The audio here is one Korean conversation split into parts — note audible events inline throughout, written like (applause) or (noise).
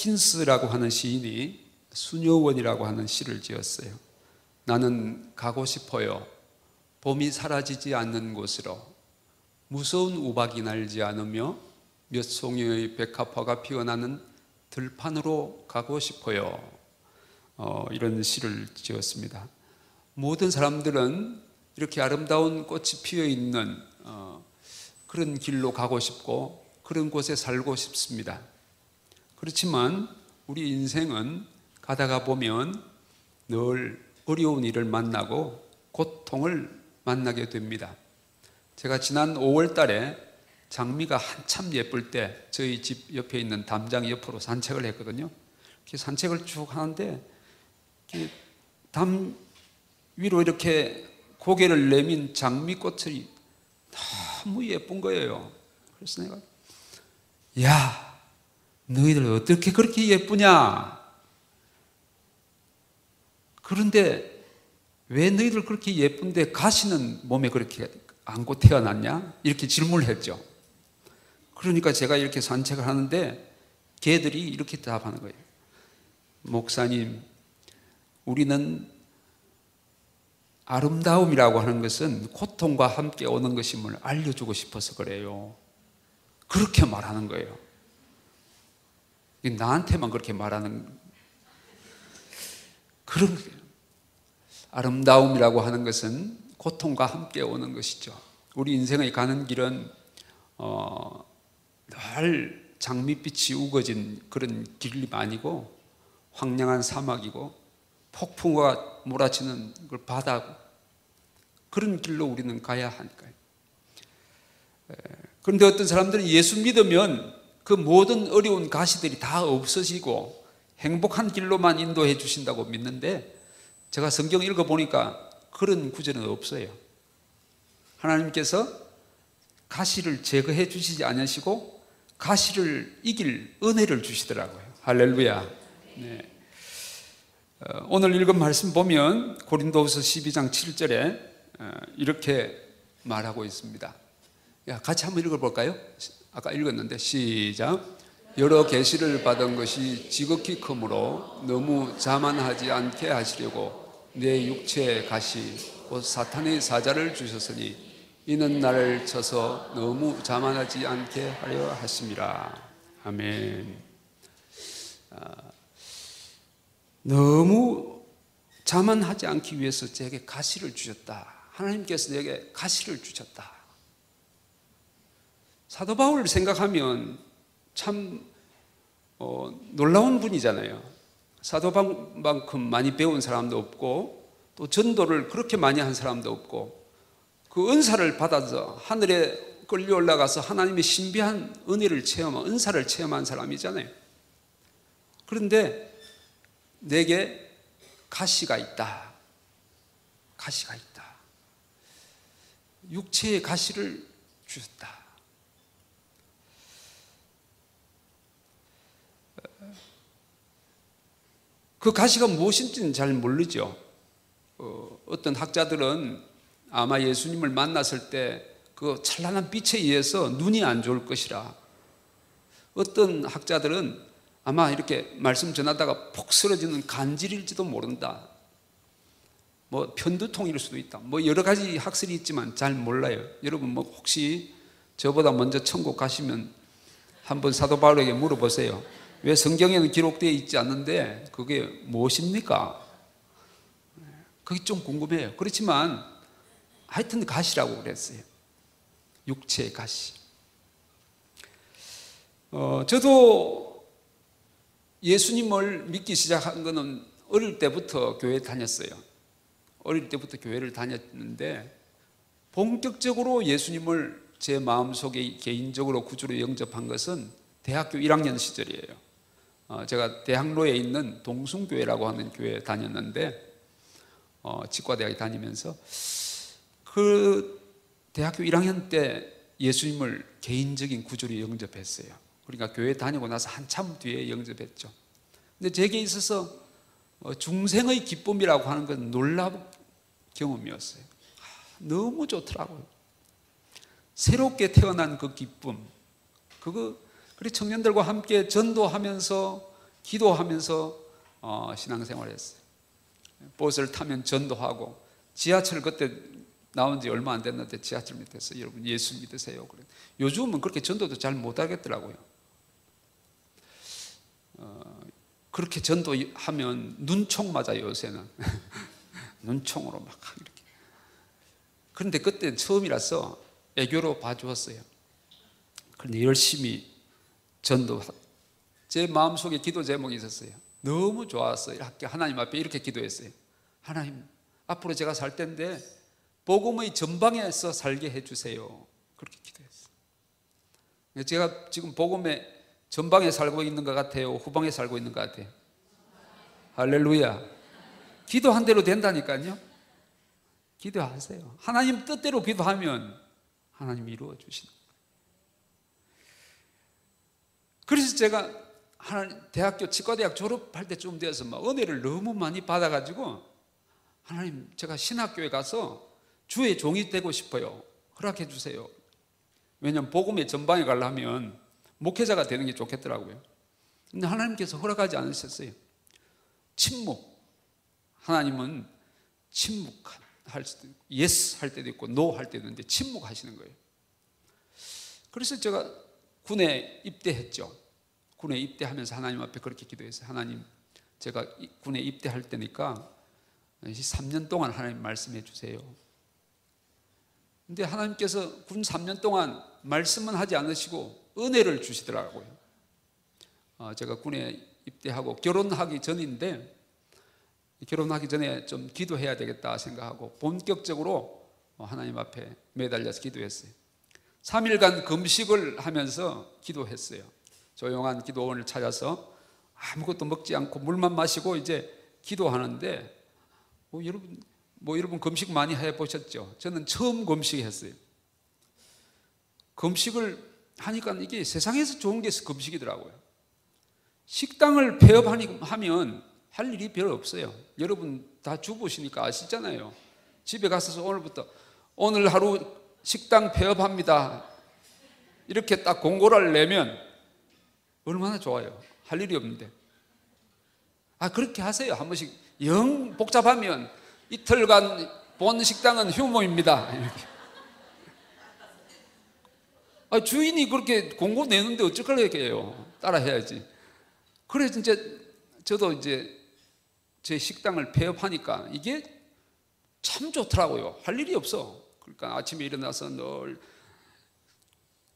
홉킨스라고 하는 시인이 수녀원이라고 하는 시를 지었어요. 나는 가고 싶어요. 봄이 사라지지 않는 곳으로 무서운 우박이 날지 않으며 몇 송이의 백합화가 피어나는 들판으로 가고 싶어요. 어, 이런 시를 지었습니다. 모든 사람들은 이렇게 아름다운 꽃이 피어 있는 어, 그런 길로 가고 싶고 그런 곳에 살고 싶습니다. 그렇지만 우리 인생은 가다가 보면 늘 어려운 일을 만나고 고통을 만나게 됩니다. 제가 지난 5월 달에 장미가 한참 예쁠 때 저희 집 옆에 있는 담장 옆으로 산책을 했거든요. 산책을 쭉 하는데 담 위로 이렇게 고개를 내민 장미꽃이 너무 예쁜 거예요. 그래서 내가 야 너희들 어떻게 그렇게 예쁘냐? 그런데 왜 너희들 그렇게 예쁜데 가시는 몸에 그렇게 안고 태어났냐? 이렇게 질문을 했죠. 그러니까 제가 이렇게 산책을 하는데 개들이 이렇게 답하는 거예요. 목사님, 우리는 아름다움이라고 하는 것은 고통과 함께 오는 것임을 알려주고 싶어서 그래요. 그렇게 말하는 거예요. 나한테만 그렇게 말하는 그런 아름다움이라고 하는 것은 고통과 함께 오는 것이죠. 우리 인생의 가는 길은 어, 늘 장밋빛이 우거진 그런 길이 아니고 황량한 사막이고 폭풍과 몰아치는 그 바다고 그런 길로 우리는 가야 하니까요. 그런데 어떤 사람들은 예수 믿으면 그 모든 어려운 가시들이 다 없어지고 행복한 길로만 인도해 주신다고 믿는데 제가 성경 읽어 보니까 그런 구절은 없어요. 하나님께서 가시를 제거해 주시지 않으시고 가시를 이길 은혜를 주시더라고요. 할렐루야. 네. 어, 오늘 읽은 말씀 보면 고린도후서 12장 7절에 어, 이렇게 말하고 있습니다. 야, 같이 한번 읽어볼까요? 아까 읽었는데 시작. 여러 계시를 받은 것이 지극히 크므로 너무 자만하지 않게 하시려고 내 육체의 가시 곧 사탄의 사자를 주셨으니 이는 나를 쳐서 너무 자만하지 않게 하려 하심이라. 아멘. 아, 너무 자만하지 않기 위해서 제게 가시를 주셨다. 하나님께서 내게 가시를 주셨다. 사도 바울을 생각하면 참 어, 놀라운 분이잖아요. 사도 바울만큼 많이 배운 사람도 없고 또 전도를 그렇게 많이 한 사람도 없고 그 은사를 받아서 하늘에 끌려 올라가서 하나님의 신비한 은혜를 체험한 은사를 체험한 사람이잖아요. 그런데 내게 가시가 있다. 가시가 있다. 육체의 가시를 주셨다. 그 가시가 무엇인지는 잘 모르죠. 어, 떤 학자들은 아마 예수님을 만났을 때 그 찬란한 빛에 의해서 눈이 안 좋을 것이라. 어떤 학자들은 아마 이렇게 말씀 전하다가 폭 쓰러지는 간질일지도 모른다. 뭐 편두통일 수도 있다. 뭐 여러 가지 학설이 있지만 잘 몰라요. 여러분 뭐 혹시 저보다 먼저 천국 가시면 한번 사도 바울에게 물어보세요. 왜 성경에는 기록되어 있지 않는데 그게 무엇입니까? 그게 좀 궁금해요. 그렇지만 하여튼 가시라고 그랬어요. 육체의 가시. 어, 저도 예수님을 믿기 시작한 것은 어릴 때부터 교회 다녔어요. 어릴 때부터 교회를 다녔는데 본격적으로 예수님을 제 마음속에 개인적으로 구주로 영접한 것은 대학교 1학년 시절이에요. 어, 제가 대학로에 있는 동숭교회라고 하는 교회에 다녔는데 어, 치과대학에 다니면서 그 대학교 1학년 때 예수님을 개인적인 구주로 영접했어요. 그러니까 교회 다니고 나서 한참 뒤에 영접했죠. 근데 제게 있어서 어, 중생의 기쁨이라고 하는 건 놀라운 경험이었어요. 너무 좋더라고요. 새롭게 태어난 그 기쁨, 그거 그리고 청년들과 함께 전도하면서 기도하면서 어, 신앙생활을 했어요. 버스를 타면 전도하고 지하철 그때 나온 지 얼마 안 됐는데 지하철 밑에서 여러분 예수 믿으세요. 그래. 요즘은 그렇게 전도도 잘 못하겠더라고요. 어, 그렇게 전도하면 눈총 맞아요 요새는 (laughs) 눈총으로 막 이렇게. 그런데 그때 처음이라서 애교로 봐주었어요. 그런데 열심히 전도. 제 마음속에 기도 제목이 있었어요. 너무 좋았어요. 하나님 앞에 이렇게 기도했어요. 하나님, 앞으로 제가 살 텐데 복음의 전방에서 살게 해 주세요. 그렇게 기도했어요. 제가 지금 복음의 전방에 살고 있는 것 같아요. 후방에 살고 있는 것 같아요. 할렐루야. 기도한 대로 된다니까요. 기도하세요. 하나님 뜻대로 기도하면 하나님 이루어 주시는 그래서 제가 하나님 대학교 치과대학 졸업할 때쯤 되어서 막 은혜를 너무 많이 받아가지고 하나님 제가 신학교에 가서 주의 종이 되고 싶어요. 허락해 주세요. 왜냐하면 복음의 전방에 가려면 목회자가 되는 게 좋겠더라고요. 근데 하나님께서 허락하지 않으셨어요. 침묵. 하나님은 침묵할 수도 있고, yes 할 때도 있고, no할 때도 있는데 침묵하시는 거예요. 그래서 제가 군에 입대했죠. 군에 입대하면서 하나님 앞에 그렇게 기도했어요. 하나님, 제가 군에 입대할 때니까 3년 동안 하나님 말씀해 주세요. 근데 하나님께서 군 3년 동안 말씀은 하지 않으시고 은혜를 주시더라고요. 어, 제가 군에 입대하고 결혼하기 전인데 결혼하기 전에 좀 기도해야 되겠다 생각하고 본격적으로 하나님 앞에 매달려서 기도했어요. 3일간 금식을 하면서 기도했어요. 조용한 기도원을 찾아서 아무것도 먹지 않고 물만 마시고 이제 기도하는데 뭐 여러분 뭐 여러분 금식 많이 해 보셨죠? 저는 처음 금식했어요. 금식을 하니까 이게 세상에서 좋은 게 금식이더라고요. 식당을 폐업하면 할 일이 별로 없어요. 여러분 다 주부시니까 아시잖아요. 집에 가서 오늘부터 오늘 하루 식당 폐업합니다. 이렇게 딱 공고를 내면 얼마나 좋아요. 할 일이 없는데. 아, 그렇게 하세요. 한 번씩 영 복잡하면 이틀간 본 식당은 휴무입니다. (laughs) 이렇게. 아, 주인이 그렇게 공고 내는데 어쩔 해요. 따라 해야지. 그래서 이제 저도 이제 제 식당을 폐업하니까 이게 참 좋더라고요. 할 일이 없어. 그러니까 아침에 일어나서 늘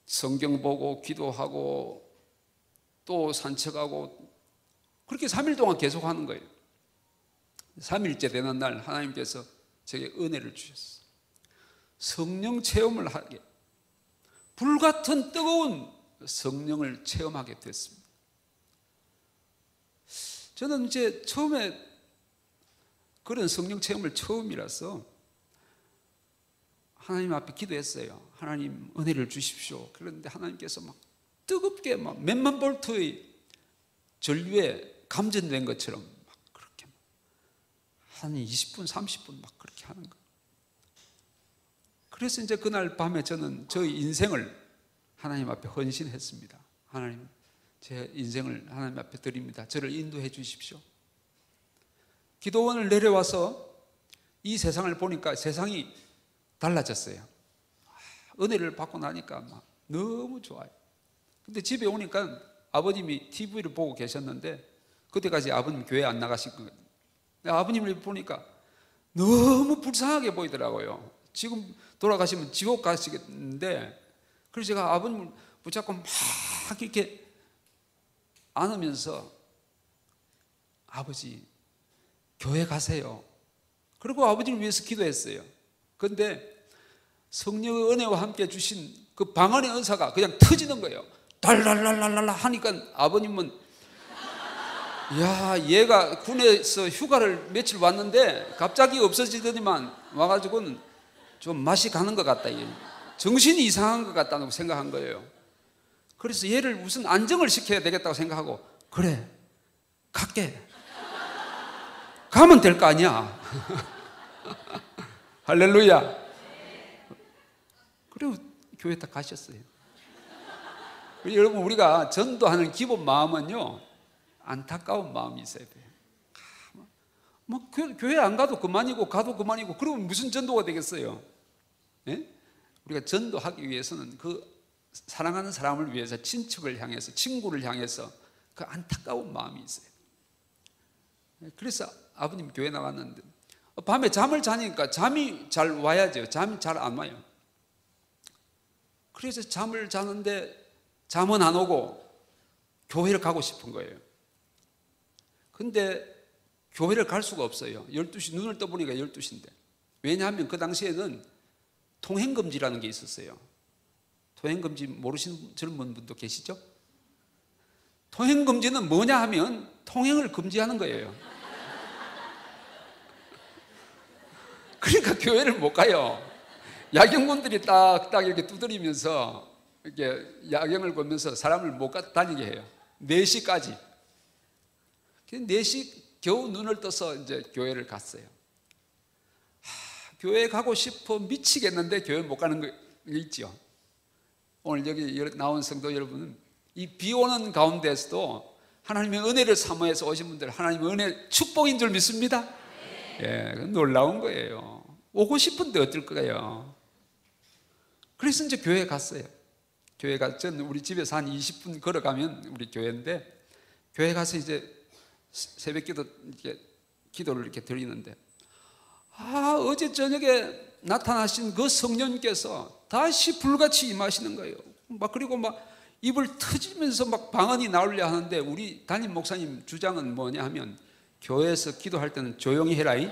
성경 보고 기도하고 또 산책하고 그렇게 3일 동안 계속 하는 거예요. 3일째 되는 날 하나님께서 제게 은혜를 주셨어요. 성령 체험을 하게 불같은 뜨거운 성령을 체험하게 됐습니다. 저는 이제 처음에 그런 성령 체험을 처음이라서 하나님 앞에 기도했어요. 하나님 은혜를 주십시오. 그런데 하나님께서 막 뜨겁게 막 몇만 볼트의 전류에 감전된 것처럼 막 그렇게 한 20분, 30분 막 그렇게 하는 거예요. 그래서 이제 그날 밤에 저는 저희 인생을 하나님 앞에 헌신했습니다. 하나님, 제 인생을 하나님 앞에 드립니다. 저를 인도해 주십시오. 기도원을 내려와서 이 세상을 보니까 세상이 달라졌어요. 은혜를 받고 나니까 막 너무 좋아요. 근데 집에 오니까 아버님이 TV를 보고 계셨는데 그때까지 아버님 교회 안 나가실 거예요. 아버님을 보니까 너무 불쌍하게 보이더라고요. 지금 돌아가시면 지옥 가시겠는데 그래서 제가 아버님을 붙잡고 막 이렇게 안으면서 아버지 교회 가세요. 그리고 아버지를 위해서 기도했어요. 그런데 성령의 은혜와 함께 주신 그 방언의 은사가 그냥 터지는 거예요. 달랄랄랄랄 하니까 아버님은 야 얘가 군에서 휴가를 며칠 왔는데 갑자기 없어지더니만 와가지고는 좀 맛이 가는 것 같다. 정신이 이상한 것 같다고 생각한 거예요. 그래서 얘를 무슨 안정을 시켜야 되겠다고 생각하고 그래 갈게 가면 될 거 아니야. (laughs) 할렐루야. 그리고 교회 딱 가셨어요. 여러분 우리가 전도하는 기본 마음은요 안타까운 마음이 있어야 돼요. 뭐 교회 안 가도 그만이고 가도 그만이고 그러면 무슨 전도가 되겠어요? 예? 우리가 전도하기 위해서는 그 사랑하는 사람을 위해서 친척을 향해서 친구를 향해서 그 안타까운 마음이 있어요. 예, 그래서 아버님 교회 나갔는데 밤에 잠을 자니까 잠이 잘 와야죠. 잠이 잘 안 와요. 그래서 잠을 자는데 잠은 안 오고 교회를 가고 싶은 거예요. 근데 교회를 갈 수가 없어요. 12시, 눈을 떠보니까 12시인데. 왜냐하면 그 당시에는 통행금지라는 게 있었어요. 통행금지 모르시는 젊은 분도 계시죠? 통행금지는 뭐냐 하면 통행을 금지하는 거예요. 그러니까 교회를 못 가요. 야경군들이 딱 딱 이렇게 두드리면서 이렇게 야경을 보면서 사람을 못 다니게 해요. 4시까지. 4시 겨우 눈을 떠서 이제 교회를 갔어요. 하, 교회 가고 싶어 미치겠는데 교회 못 가는 거 있죠. 오늘 여기 나온 성도 여러분은 이 비 오는 가운데서도 하나님의 은혜를 사모해서 오신 분들 하나님의 은혜 축복인 줄 믿습니다. 예, 놀라운 거예요. 오고 싶은데 어떨 거예요? 그래서 이제 교회 갔어요. 교회 가서 우리 집에서 한 20분 걸어가면 우리 교회인데 교회 가서 이제 새벽 기도 이렇게 기도를 이렇게 드리는데 아 어제 저녁에 나타나신 그 성령님께서 다시 불같이 임하시는 거예요. 막 그리고 막 입을 터지면서 막 방언이 나오려 하는데 우리 담임 목사님 주장은 뭐냐 하면 교회에서 기도할 때는 조용히 해라이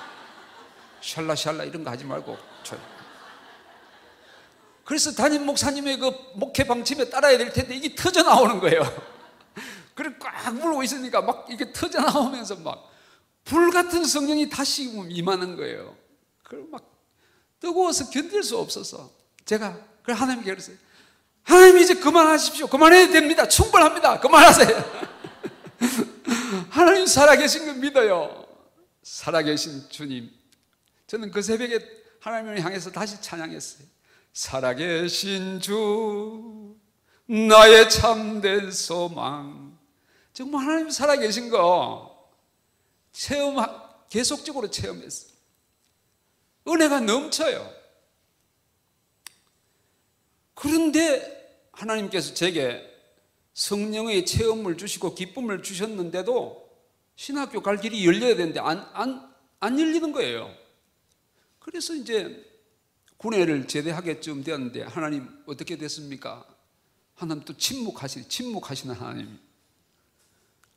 (laughs) 샬라샬라 이런 거 하지 말고 조용. 그래서 담임 목사님의 그 목회 방침에 따라야 될 텐데 이게 터져 나오는 거예요. (laughs) 그래 꽉 물고 있으니까 막 이게 터져 나오면서 막 불 같은 성령이 다시 임하는 거예요. 그걸 막 뜨거워서 견딜 수 없어서 제가 그 하나님께 그랬어요. 하나님 이제 그만하십시오. 그만해야 됩니다. 충분합니다. 그만하세요. (laughs) 하나님 살아계신 거 믿어요. 살아계신 주님. 저는 그 새벽에 하나님을 향해서 다시 찬양했어요. 살아계신 주, 나의 참된 소망. 정말 하나님 살아계신 거 체험, 계속적으로 체험했어요. 은혜가 넘쳐요. 그런데 하나님께서 제게 성령의 체험을 주시고 기쁨을 주셨는데도 신학교 갈 길이 열려야 되는데 안, 안, 안 열리는 거예요. 그래서 이제 군회를 제대하게쯤 되었는데 하나님 어떻게 됐습니까? 하나님 또 침묵하시, 침묵하시는 하나님.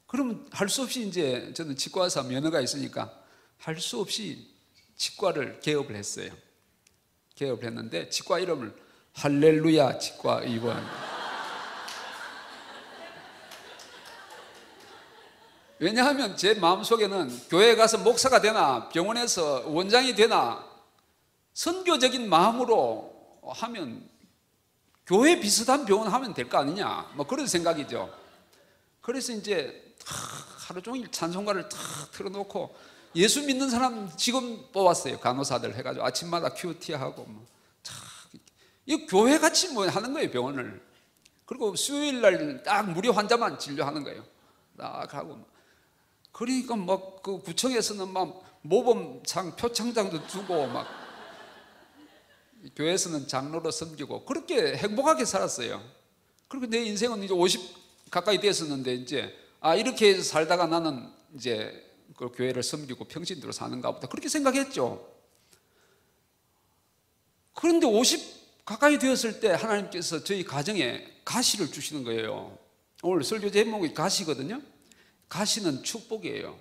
그러면 할 수 없이 이제 저는 치과사 면허가 있으니까 할 수 없이 치과를 개업을 했어요. 개업을 했는데 치과 이름을 할렐루야 치과 의원. 왜냐하면 제 마음속에는 교회 가서 목사가 되나 병원에서 원장이 되나 선교적인 마음으로 하면 교회 비슷한 병원 하면 될 거 아니냐 뭐 그런 생각이죠. 그래서 이제 하루 종일 찬송가를 탁 틀어놓고 예수 믿는 사람 지금 뽑았어요. 간호사들 해가지고 아침마다 큐티 하고 뭐. 이 교회 같이 뭐 하는 거예요, 병원을. 그리고 수요일 날 딱 무료 환자만 진료하는 거예요. 딱 하고. 그러니까 막 그 구청에서는 막 모범창, 표창장도 주고 막 교회에서는 장로로 섬기고 그렇게 행복하게 살았어요. 그리고 내 인생은 이제 50 가까이 됐었는데 이제 아 이렇게 살다가 나는 이제 그 교회를 섬기고 평신도로 사는가 보다 그렇게 생각했죠. 그런데 50 가까이 되었을 때 하나님께서 저희 가정에 가시를 주시는 거예요. 오늘 설교 제목이 가시거든요. 가시는 축복이에요.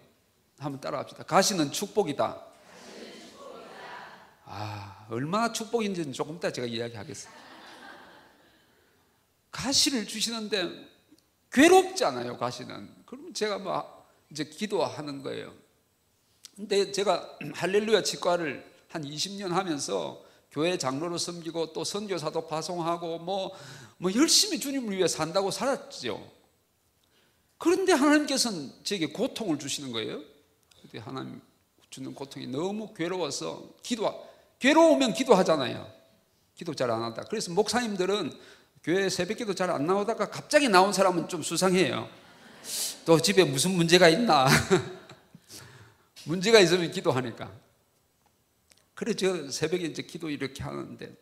한번 따라합시다. 가시는 축복이다. 아, 얼마나 축복인지는 조금 이따 제가 이야기하겠습니다. 가시를 주시는데 괴롭잖아요, 가시는. 그럼 제가 막 이제 기도하는 거예요. 근데 제가 (clears throat) 할렐루야 치과를 한 20년 하면서 교회 장로로 섬기고 또 선교사도 파송하고 뭐, 뭐 열심히 주님을 위해 산다고 살았죠. 그런데 하나님께서는 제게 고통을 주시는 거예요. 하나님 주는 고통이 너무 괴로워서 기도, 괴로우면 기도하잖아요. 기도 잘 안 한다. 그래서 목사님들은 교회 새벽 기도 잘 안 나오다가 갑자기 나온 사람은 좀 수상해요. 또 집에 무슨 문제가 있나? (laughs) 문제가 있으면 기도하니까. 그래 저 새벽에 이제 기도 이렇게 하는데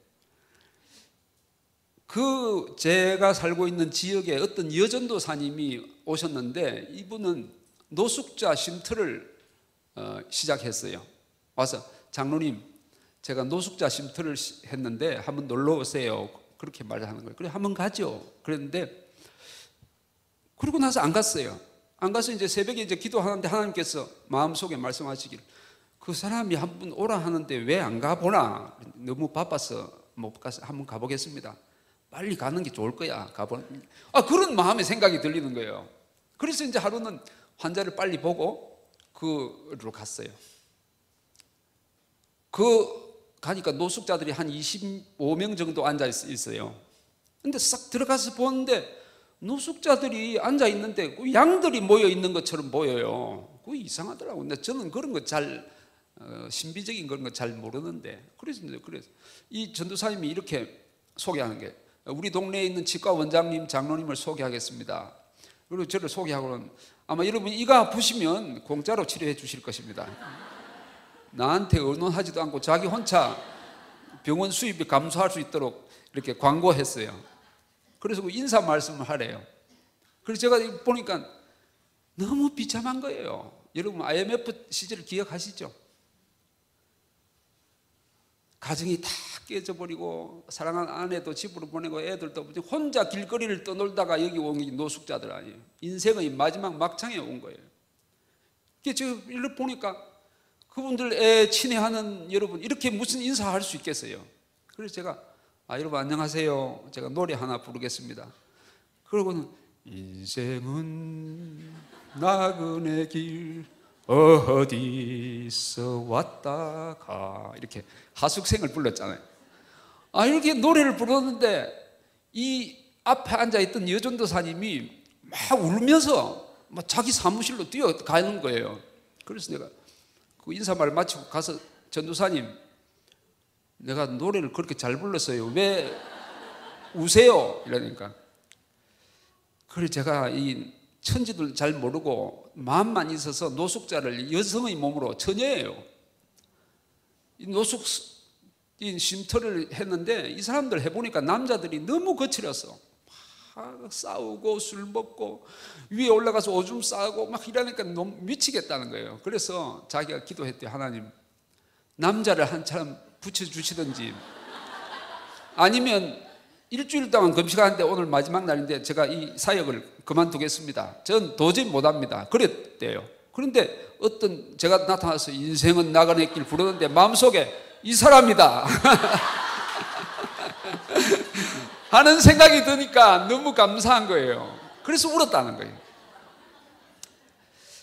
그 제가 살고 있는 지역에 어떤 여전도사님이 오셨는데 이분은 노숙자 쉼터를 어, 시작했어요. 와서 장로님 제가 노숙자 쉼터를 했는데 한번 놀러 오세요. 그렇게 말하는 거예요. 그래 한번 가죠. 그랬는데 그러고 나서 안 갔어요. 안 가서 이제 새벽에 이제 기도하는데 하나님께서 마음속에 말씀하시길 그 사람이 한 번 오라 하는데 왜 안 가보나 너무 바빠서 못 가서 한번 가보겠습니다. 빨리 가는 게 좋을 거야. 가보. 아 그런 마음의 생각이 들리는 거예요. 그래서 이제 하루는 환자를 빨리 보고 그로 갔어요. 그 가니까 노숙자들이 한 25명 정도 앉아 있어요. 근데 싹 들어가서 보는데 노숙자들이 앉아 있는데 그 양들이 모여 있는 것처럼 보여요. 그 이상하더라고. 근데 저는 그런 거잘 어, 신비적인 그런 거 잘 모르는데 그래서 그래서 이 전도사님이 이렇게 소개하는 게 우리 동네에 있는 치과 원장님 장로님을 소개하겠습니다. 그리고 저를 소개하고는 아마 여러분 이가 아프시면 공짜로 치료해 주실 것입니다. 나한테 의논하지도 않고 자기 혼자 병원 수입이 감소할 수 있도록 이렇게 광고했어요. 그래서 그 인사 말씀을 하래요. 그래서 제가 보니까 너무 비참한 거예요. 여러분 IMF 시절을 기억하시죠? 가정이 다 깨져버리고 사랑하는 아내도 집으로 보내고 애들도 혼자 길거리를 떠놀다가 여기 온 노숙자들 아니에요. 인생의 마지막 막창에 온 거예요. 제가 일로 보니까 그분들 애 친애하는 여러분 이렇게 무슨 인사할 수 있겠어요? 그래서 제가 아 여러분 안녕하세요. 제가 노래 하나 부르겠습니다. 그러고는 인생은 나그네 길 어디서 왔다 가 이렇게 하숙생을 불렀잖아요. 아 이렇게 노래를 부르는데 이 앞에 앉아 있던 여전도사님이 막 울면서 막 자기 사무실로 뛰어가는 거예요. 그래서 내가 그 인사말 마치고 가서 전도사님 내가 노래를 그렇게 잘 불렀어요. 왜 우세요? 이러니까 그래 제가 이 천지들 잘 모르고 마음만 있어서 노숙자를 여성의 몸으로 처녀예요. 이 노숙 이 쉼터를 했는데 이 사람들 해보니까 남자들이 너무 거칠었어. 막 싸우고 술 먹고 위에 올라가서 오줌 싸고 막 이러니까 너무 미치겠다는 거예요. 그래서 자기가 기도했대 하나님 남자를 한 사람 붙여주시든지 아니면 일주일 동안 금식하는데 오늘 마지막 날인데 제가 이 사역을 그만두겠습니다. 전 도저히 못합니다. 그랬대요. 그런데 어떤 제가 나타나서 인생은 나가는 길 부르는데 마음속에 이 사람이다. (laughs) 하는 생각이 드니까 너무 감사한 거예요. 그래서 울었다는 거예요.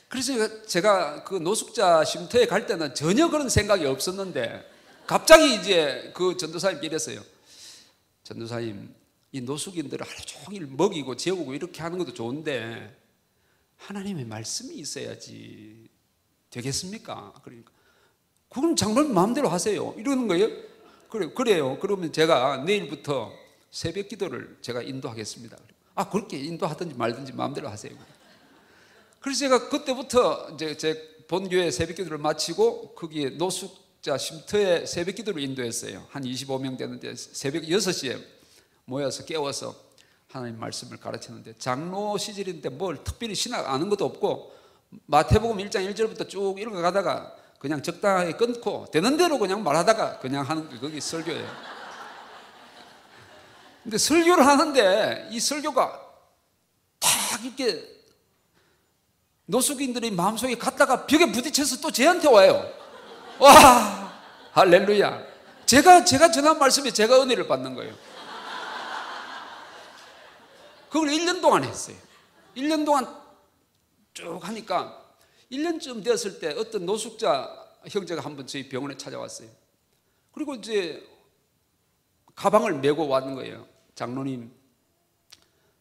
그래서 제가 그 노숙자 쉼터에 갈 때는 전혀 그런 생각이 없었는데 갑자기 이제 그 전도사님께 이랬어요. 전도사님, 이 노숙인들을 하루 종일 먹이고 재우고 이렇게 하는 것도 좋은데 하나님의 말씀이 있어야지 되겠습니까? 그러니까 그럼 장로님 마음대로 하세요. 이러는 거예요. 그래 그래요. 그러면 제가 내일부터 새벽 기도를 제가 인도하겠습니다. 아 그렇게 인도하든지 말든지 마음대로 하세요. 그래서 제가 그때부터 이제 제 본교회 새벽 기도를 마치고 거기에 노숙 자, 쉼터에 새벽 기도를 인도했어요. 한 25명 되는데 새벽 6시에 모여서 깨워서 하나님 말씀을 가르쳤는데 장로 시절인데 뭘 특별히 신학 아는 것도 없고 마태복음 1장 1절부터 쭉 읽어가다가 그냥 적당하게 끊고 되는 대로 그냥 말하다가 그냥 하는 게 거기 설교예요. 근데 설교를 하는데 이 설교가 딱 이렇게 노숙인들이 마음속에 갔다가 벽에 부딪혀서 또 저한테 와요. 와, 할렐루야. 제가, 제가 전한 말씀에 제가 은혜를 받는 거예요. 그걸 1년 동안 했어요. 1년 동안 쭉 하니까 1년쯤 되었을 때 어떤 노숙자 형제가 한 번 저희 병원에 찾아왔어요. 그리고 이제 가방을 메고 왔는 거예요. 장로님,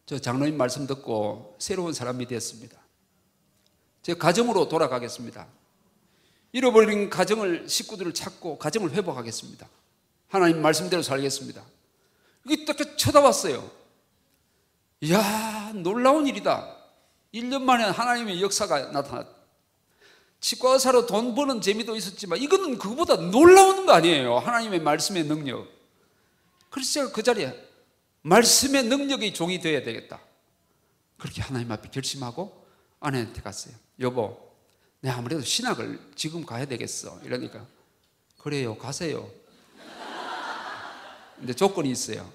저 장로님 말씀 듣고 새로운 사람이 됐습니다. 제 가정으로 돌아가겠습니다. 잃어버린 가정을 식구들을 찾고 가정을 회복하겠습니다. 하나님 말씀대로 살겠습니다. 이게 딱 쳐다봤어요. 이야, 놀라운 일이다. 1년 만에 하나님의 역사가 나타났다. 치과 의사로 돈 버는 재미도 있었지만 이거는 그보다 놀라운 거 아니에요. 하나님의 말씀의 능력. 그래서 제가 그 자리에 말씀의 능력의 종이 되어야 되겠다. 그렇게 하나님 앞에 결심하고 아내한테 갔어요. 여보, 내 아무래도 신학을 지금 가야 되겠어. 이러니까 그래요, 가세요. (laughs) 근데 조건이 있어요.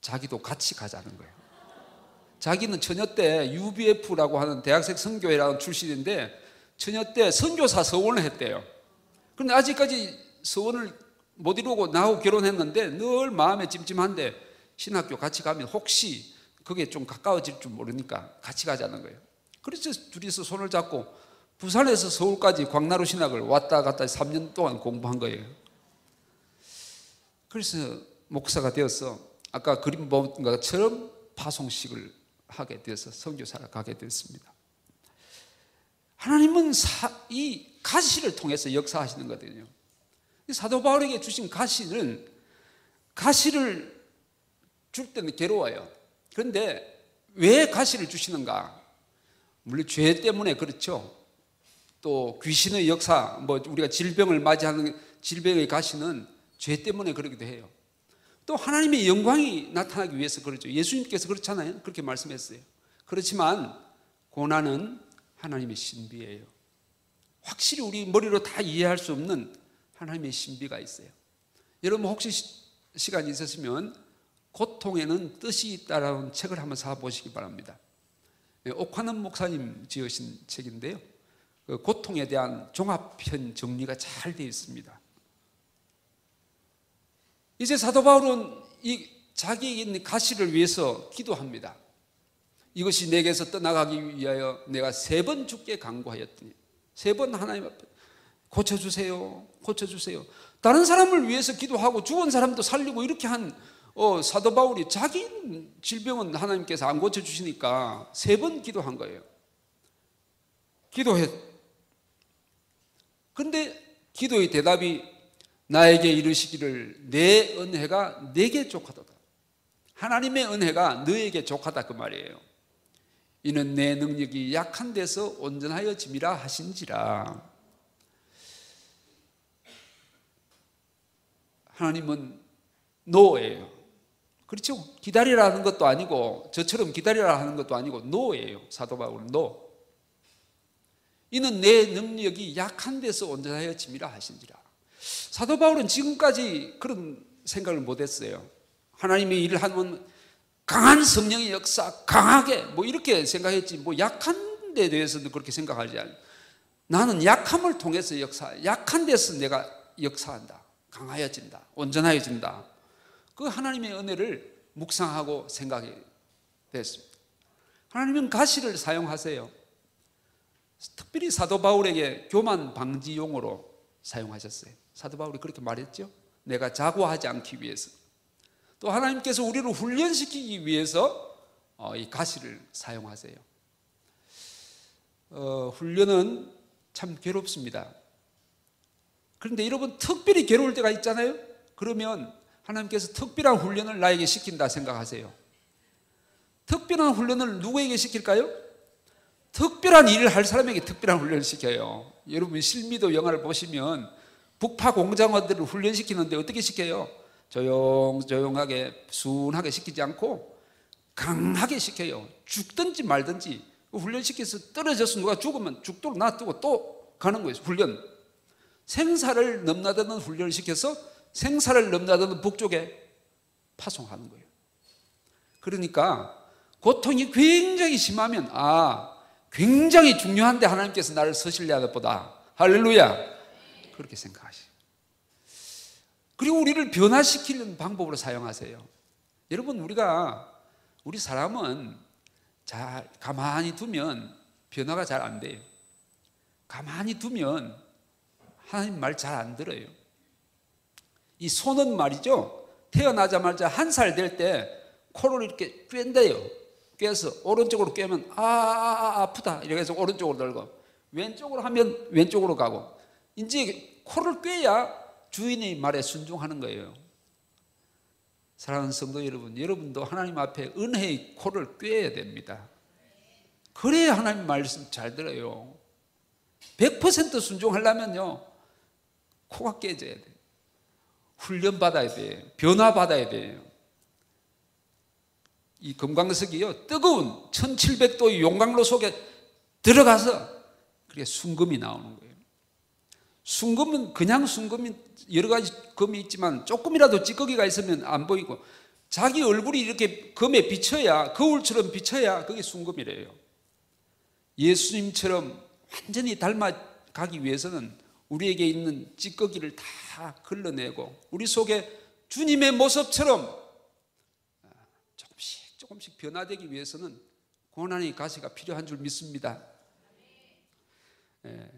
자기도 같이 가자는 거예요. 자기는 처녀 때 UBF라고 하는 대학생 선교회라는 출신인데 처녀 때 선교사 서원을 했대요. 그런데 아직까지 서원을 못 이루고 나하고 결혼했는데 늘 마음에 찜찜한데 신학교 같이 가면 혹시 그게 좀 가까워질 줄 모르니까 같이 가자는 거예요. 그래서 둘이서 손을 잡고 부산에서 서울까지 광나루 신학을 왔다 갔다 3년 동안 공부한 거예요. 그래서 목사가 되어서 아까 그림 본 것처럼 파송식을 하게 되어서 선교사가 가게 됐습니다. 하나님은 사, 이 가시를 통해서 역사하시는 거거든요. 사도 바울에게 주신 가시는 가시를 줄 때는 괴로워요. 그런데 왜 가시를 주시는가? 물론 죄 때문에 그렇죠. 또 귀신의 역사, 뭐 우리가 질병을 맞이하는 질병의 가시는 죄 때문에 그러기도 해요. 또 하나님의 영광이 나타나기 위해서 그렇죠. 예수님께서 그렇잖아요. 그렇게 말씀했어요. 그렇지만 고난은 하나님의 신비예요. 확실히 우리 머리로 다 이해할 수 없는 하나님의 신비가 있어요. 여러분 혹시 시간이 있으시면 고통에는 뜻이 있다라는 책을 한번 사보시기 바랍니다. 예, 옥화는 목사님 지으신 책인데요. 그 고통에 대한 종합편 정리가 잘 되어 있습니다. 이제 사도 바울은 이 있는 가시를 위해서 기도합니다. 이것이 내게서 떠나가기 위하여 내가 세 번 죽게 강구하였더니 세 번 하나님 앞에 고쳐주세요. 고쳐주세요. 다른 사람을 위해서 기도하고 죽은 사람도 살리고 이렇게 한 어, 사도 바울이 자기 질병은 하나님께서 안 고쳐주시니까 세 번 기도한 거예요. 기도했. 근데 기도의 대답이 나에게 이르시기를 내 은혜가 내게 족하다. 하나님의 은혜가 너에게 족하다 그 말이에요. 이는 내 능력이 약한 데서 온전하여 짐이라 하신지라. 하나님은 노예요. 그렇죠? 기다리라는 것도 아니고 저처럼 기다리라 하는 것도 아니고 노예요. 사도 바울은 노. 이는 내 능력이 약한 데서 온전하여 짐이라 하신지라. 사도 바울은 지금까지 그런 생각을 못 했어요. 하나님의 일을 하면 강한 성령의 역사, 강하게 뭐 이렇게 생각했지 뭐 약한 데 대해서도 그렇게 생각하지 않아요. 나는 약함을 통해서 역사, 약한 데서 내가 역사한다. 강하여진다. 온전하여진다. 그 하나님의 은혜를 묵상하고 생각이 됐습니다. 하나님은 가시를 사용하세요. 특별히 사도 바울에게 교만 방지용으로 사용하셨어요. 사도 바울이 그렇게 말했죠. 내가 자고하지 않기 위해서. 또 하나님께서 우리를 훈련시키기 위해서 어, 이 가시를 사용하세요. 어, 훈련은 참 괴롭습니다. 그런데 여러분 특별히 괴로울 때가 있잖아요. 그러면 하나님께서 특별한 훈련을 나에게 시킨다 생각하세요. 특별한 훈련을 누구에게 시킬까요? 특별한 일을 할 사람에게 특별한 훈련을 시켜요. 여러분 실미도 영화를 보시면 북파 공장원들을 훈련시키는데 어떻게 시켜요? 조용 조용하게 순하게 시키지 않고 강하게 시켜요. 죽든지 말든지 훈련시켜서 떨어져서 누가 죽으면 죽도록 놔두고 또 가는 거예요. 훈련. 생사를 넘나드는 훈련을 시켜서 생사를 넘나드는 북쪽에 파송하는 거예요. 그러니까 고통이 굉장히 심하면 아 굉장히 중요한데 하나님께서 나를 서실래 하는 보다 할렐루야 그렇게 생각하시 그리고 우리를 변화시키는 방법으로 사용하세요. 여러분 우리가 우리 사람은 잘 가만히 두면 변화가 잘 안 돼요. 가만히 두면 하나님 말 잘 안 들어요. 이 손은 말이죠. 태어나자마자 한 살 될 때 코를 이렇게 꿰대요. 꿰서 오른쪽으로 꿰면 아, 아, 아 아프다 이래서 오른쪽으로 들고 왼쪽으로 하면 왼쪽으로 가고 이제 코를 꿰야 주인의 말에 순종하는 거예요. 사랑하는 성도 여러분, 여러분도 하나님 앞에 은혜의 코를 꿰야 됩니다. 그래야 하나님 말씀 잘 들어요. 100% 순종하려면요, 코가 깨져야 돼. 훈련 받아야 돼. 변화 받아야 돼요. 이 금광석이요, 뜨거운 1700도의 용광로 속에 들어가서 그게 순금이 나오는 거예요. 순금은 그냥 순금이 여러 가지 금이 있지만 조금이라도 찌꺼기가 있으면 안 보이고 자기 얼굴이 이렇게 금에 비쳐야 거울처럼 비쳐야 그게 순금이래요. 예수님처럼 완전히 닮아가기 위해서는 우리에게 있는 찌꺼기를 다 걸러내고 우리 속에 주님의 모습처럼 조금씩 조금씩 변화되기 위해서는 고난의 가시가 필요한 줄 믿습니다. 예.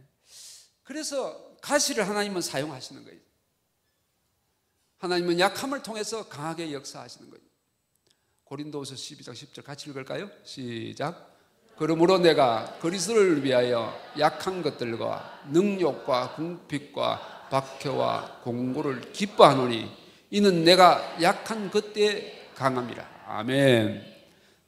그래서 가시를 하나님은 사용하시는 거예요. 하나님은 약함을 통해서 강하게 역사하시는 거예요. 고린도서 12장 10절 같이 읽을까요? 시작. 그러므로 내가 그리스도를 위하여 약한 것들과 능욕과 궁핍과 박해와 공고를 기뻐하노니 이는 내가 약한 그때 강함이라. 아멘.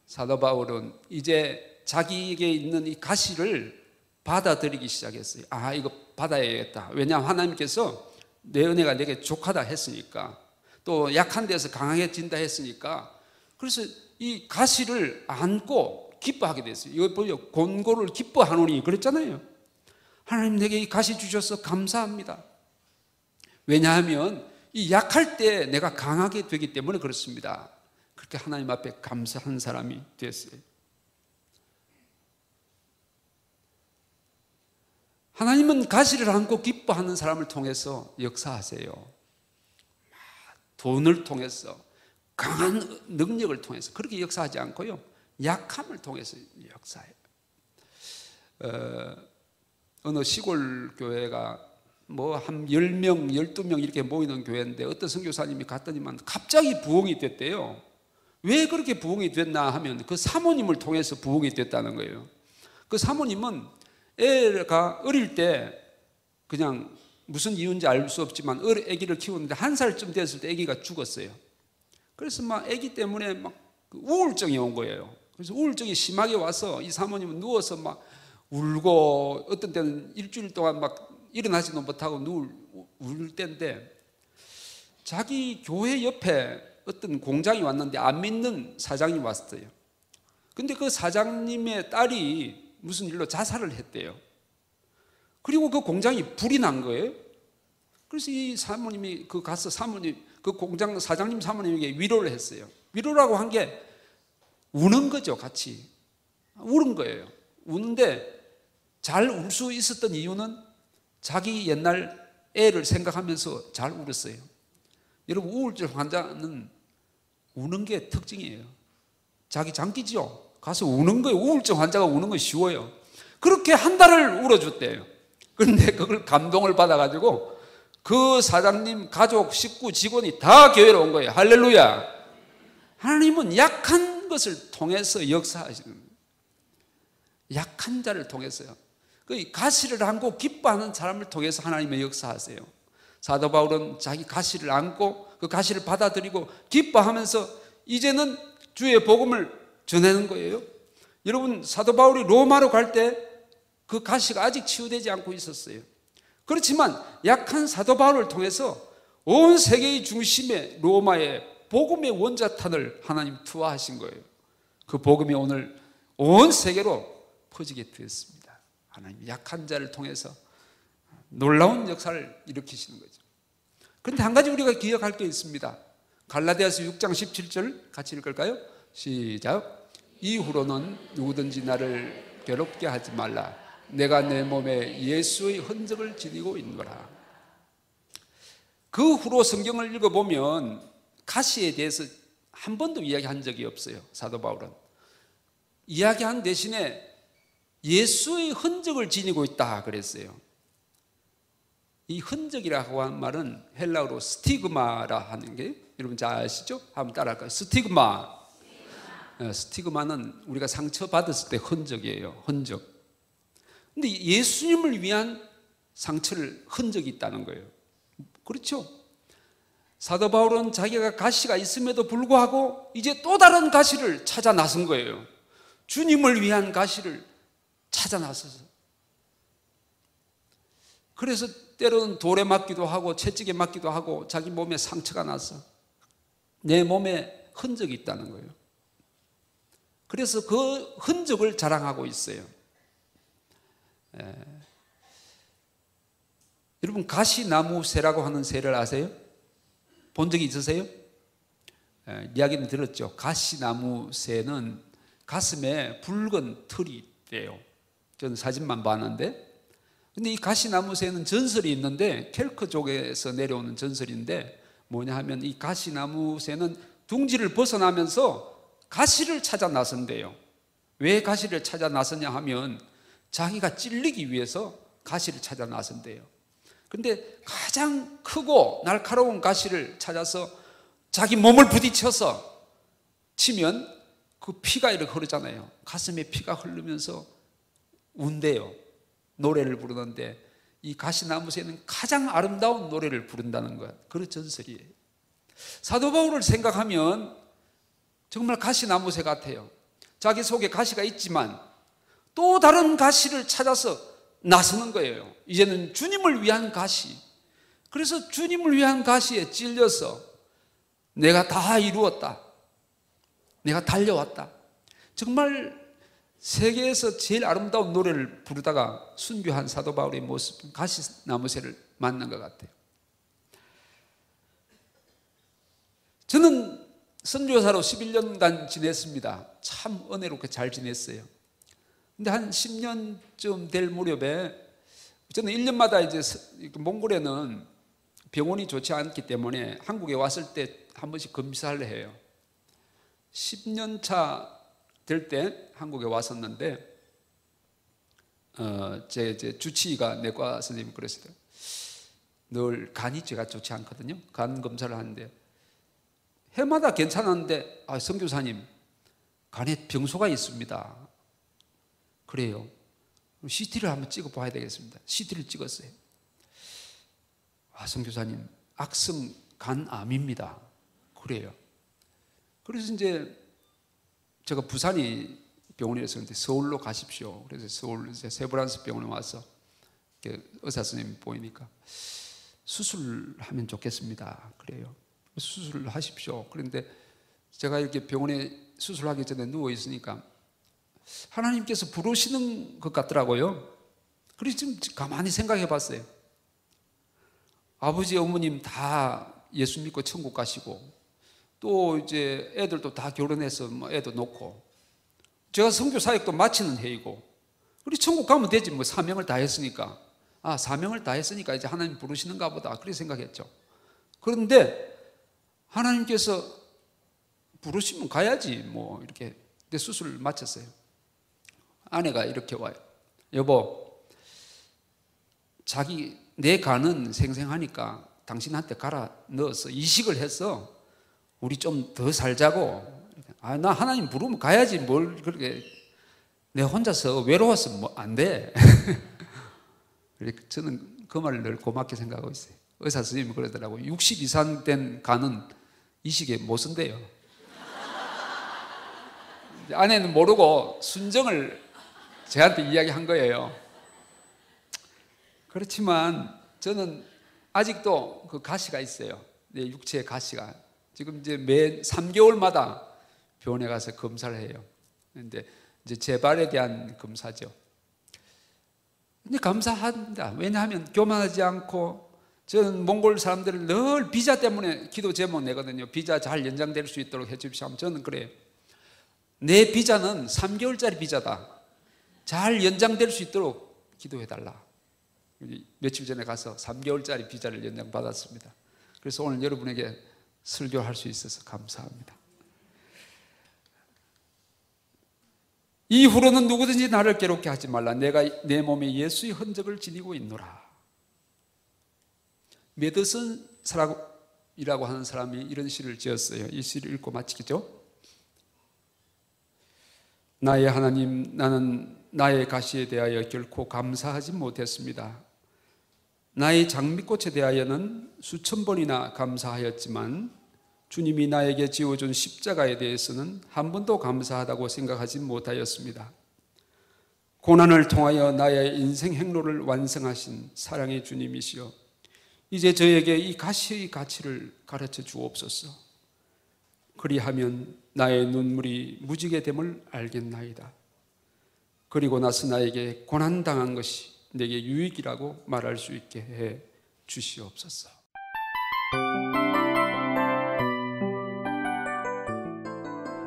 사도 바울은 이제 자기에게 있는 이 가시를 받아들이기 시작했어요. 아, 이거 받아야겠다. 왜냐하면 하나님께서 내 은혜가 내게 족하다 했으니까 또 약한 데서 강하게 진다 했으니까 그래서 이 가시를 안고 기뻐하게 됐어요. 이거 보죠. 곤고를 기뻐하노니 그랬잖아요. 하나님 내게 이 가시 주셔서 감사합니다. 왜냐하면 이 약할 때 내가 강하게 되기 때문에 그렇습니다. 그렇게 하나님 앞에 감사한 사람이 됐어요. 하나님은 가시를 안고 기뻐하는 사람을 통해서 역사하세요. 돈을 통해서 강한 능력을 통해서 그렇게 역사하지 않고요. 약함을 통해서 역사해요. 어, 어느 시골 교회가 뭐 한 10명, 12명 이렇게 모이는 교회인데 어떤 선교사님이 갔더니만 갑자기 부흥이 됐대요. 왜 그렇게 부흥이 됐나 하면 그 사모님을 통해서 부흥이 됐다는 거예요. 그 사모님은 애가 어릴 때 그냥 무슨 이유인지 알 수 없지만 아기를 키우는데 한 살쯤 됐을 때 아기가 죽었어요. 그래서 막 아기 때문에 막그 우울증이 온 거예요. 그래서 우울증이 심하게 와서 이 사모님은 누워서 막 울고 어떤 때는 일주일 동안 막 일어나지도 못하고 누울 울 때인데 자기 교회 옆에 어떤 공장이 왔는데 안 믿는 사장이 왔어요. 근데 그 사장님의 딸이 무슨 일로 자살을 했대요. 그리고 그 공장이 불이 난 거예요. 그래서 이 사모님이 그 가서 사모님 그 공장 사장님 사모님에게 위로를 했어요. 위로라고 한 게 우는 거죠, 같이. 우는 거예요. 우는데 잘 울 수 있었던 이유는 자기 옛날 애를 생각하면서 잘 울었어요. 여러분 우울증 환자는 우는 게 특징이에요. 자기 장기지요. 가서 우는 거예요. 우울증 환자가 우는 거 쉬워요. 그렇게 한 달을 울어줬대요. 그런데 그걸 감동을 받아가지고 그 사장님, 가족, 식구, 직원이 다 교회로 온 거예요. 할렐루야. 하나님은 약한 것을 통해서 역사하시는. 약한 자를 통해서요. 그 가시를 안고 기뻐하는 사람을 통해서 하나님의 역사하세요. 사도 바울은 자기 가시를 안고 그 가시를 받아들이고 기뻐하면서 이제는 주의 복음을 전하는 거예요. 여러분 사도 바울이 로마로 갈 때 그 가시가 아직 치유되지 않고 있었어요. 그렇지만 약한 사도 바울을 통해서 온 세계의 중심에 로마의 복음의 원자탄을 하나님 투하하신 거예요. 그 복음이 오늘 온 세계로 퍼지게 되었습니다. 하나님 약한 자를 통해서 놀라운 역사를 일으키시는 거죠. 그런데 한 가지 우리가 기억할 게 있습니다. 갈라디아서 6장 17절 같이 읽을까요? 시작. 이후로는 누구든지 나를 괴롭게 하지 말라. 내가 내 몸에 예수의 흔적을 지니고 있노라. 그 후로 성경을 읽어보면 가시에 대해서 한 번도 이야기한 적이 없어요. 사도 바울은. 이야기한 대신에 예수의 흔적을 지니고 있다 그랬어요. 이 흔적이라고 하는 말은 헬라어로 스티그마라 하는 게 여러분 잘 아시죠? 한번 따라할까요? 스티그마. 어, 스티그마는 우리가 상처 받았을 때 흔적이에요. 흔적. 근데 예수님을 위한 상처를 흔적이 있다는 거예요. 그렇죠? 사도 바울은 자기가 가시가 있음에도 불구하고 이제 또 다른 가시를 찾아 나선 거예요. 주님을 위한 가시를 찾아 나서서. 그래서 때로는 돌에 맞기도 하고 채찍에 맞기도 하고 자기 몸에 상처가 나서 내 몸에 흔적이 있다는 거예요. 그래서 그 흔적을 자랑하고 있어요. 예. 여러분 가시나무 새라고 하는 새를 아세요? 본 적이 있으세요? 예, 이야기는 들었죠. 가시나무 새는 가슴에 붉은 털이 있대요. 저는 사진만 봤는데. 근데 이 가시나무 새는 전설이 있는데 켈크 쪽에서 내려오는 전설인데 뭐냐 하면 이 가시나무 새는 둥지를 벗어나면서 가시를 찾아 나선대요. 왜 가시를 찾아 나섰냐 하면 자기가 찔리기 위해서 가시를 찾아 나선대요. 근데 가장 크고 날카로운 가시를 찾아서 자기 몸을 부딪혀서 치면 그 피가 이렇게 흐르잖아요. 가슴에 피가 흐르면서 운대요. 노래를 부르는데 이 가시나무새는 가장 아름다운 노래를 부른다는 것. 그런 전설이에요. 사도 바울을 생각하면 정말 가시나무새 같아요. 자기 속에 가시가 있지만 또 다른 가시를 찾아서 나서는 거예요. 이제는 주님을 위한 가시. 그래서 주님을 위한 가시에 찔려서 내가 다 이루었다. 내가 달려왔다. 정말 세계에서 제일 아름다운 노래를 부르다가 순교한 사도 바울의 모습, 가시나무새를 만난 것 같아요. 저는 선교사로 11년간 지냈습니다. 참 은혜롭게 잘 지냈어요. 근데 한 10년쯤 될 무렵에 저는 1년마다 이제 몽골에는 병원이 좋지 않기 때문에 한국에 왔을 때 한 번씩 검사를 해요. 10년 차 될 때 한국에 왔었는데 어, 제, 제 주치의가 내과 선생님 그랬어요. 늘 간이 제가 좋지 않거든요. 간 검사를 하는데 해마다 괜찮았는데 아, 성교사님 간에 병소가 있습니다. 그래요. CT를 한번 찍어 봐야 되겠습니다. CT를 찍었어요. 아, 성교사님 악성 간암입니다. 그래요. 그래서 이제 제가 부산이 병원이었는데 서울로 가십시오. 그래서 서울 세브란스 병원에 와서 의사 선생님 보이니까 수술하면 좋겠습니다. 그래요. 수술을 하십시오. 그런데 제가 이렇게 병원에 수술하기 전에 누워 있으니까 하나님께서 부르시는 것 같더라고요. 그래서 지금 가만히 생각해 봤어요. 아버지, 어머님 다 예수 믿고 천국 가시고 또 이제 애들도 다 결혼해서 뭐 애도 놓고 제가 성교 사역도 마치는 해이고 우리 천국 가면 되지 뭐 사명을 다 했으니까 아 사명을 다 했으니까 이제 하나님 부르시는가 보다 그렇게 생각했죠. 그런데 하나님께서 부르시면 가야지 뭐 이렇게 내 수술을 마쳤어요. 아내가 이렇게 와요. 여보, 자기 내 간은 생생하니까 당신한테 갈아 넣어서 이식을 해서 우리 좀 더 살자고. 아, 나 하나님 부르면 가야지 뭘 그렇게 내 혼자서 외로워서 뭐 안 돼. (laughs) 저는 그 말을 늘 고맙게 생각하고 있어요. 의사 선생님이 그러더라고요. 60 이상 된 간은 이식에 못 쓴대요. 아내는 모르고 순정을 저한테 이야기한 거예요. 그렇지만 저는 아직도 그 가시가 있어요. 내 육체의 가시가. 지금 이제 매 3개월마다 병원에 가서 검사를 해요. 근데 이제 재발에 대한 검사죠. 근데 감사합니다. 왜냐하면 교만하지 않고 저는 몽골 사람들을 늘 비자 때문에 기도 제목 내거든요. 비자 잘 연장될 수 있도록 해주십시오. 저는 그래요. 내 비자는 3개월짜리 비자다. 잘 연장될 수 있도록 기도해 달라. 며칠 전에 가서 3개월짜리 비자를 연장받았습니다. 그래서 오늘 여러분에게 설교할 수 있어서 감사합니다. 이후로는 누구든지 나를 괴롭게 하지 말라. 내가 내 몸에 예수의 흔적을 지니고 있노라. 메드슨이라고 하는 사람이 이런 시를 지었어요. 이 시를 읽고 마치겠죠? 나의 하나님, 나는 나의 가시에 대하여 결코 감사하지 못했습니다. 나의 장미꽃에 대하여는 수천 번이나 감사하였지만 주님이 나에게 지어준 십자가에 대해서는 한 번도 감사하다고 생각하지 못하였습니다. 고난을 통하여 나의 인생 행로를 완성하신 사랑의 주님이시여 이제 저에게 이 가시의 가치를 가르쳐 주옵소서. 그리하면 나의 눈물이 무지개 됨을 알겠나이다. 그리고 나서 나에게 고난당한 것이 내게 유익이라고 말할 수 있게 해 주시옵소서.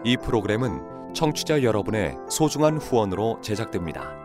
이 프로그램은 청취자 여러분의 소중한 후원으로 제작됩니다.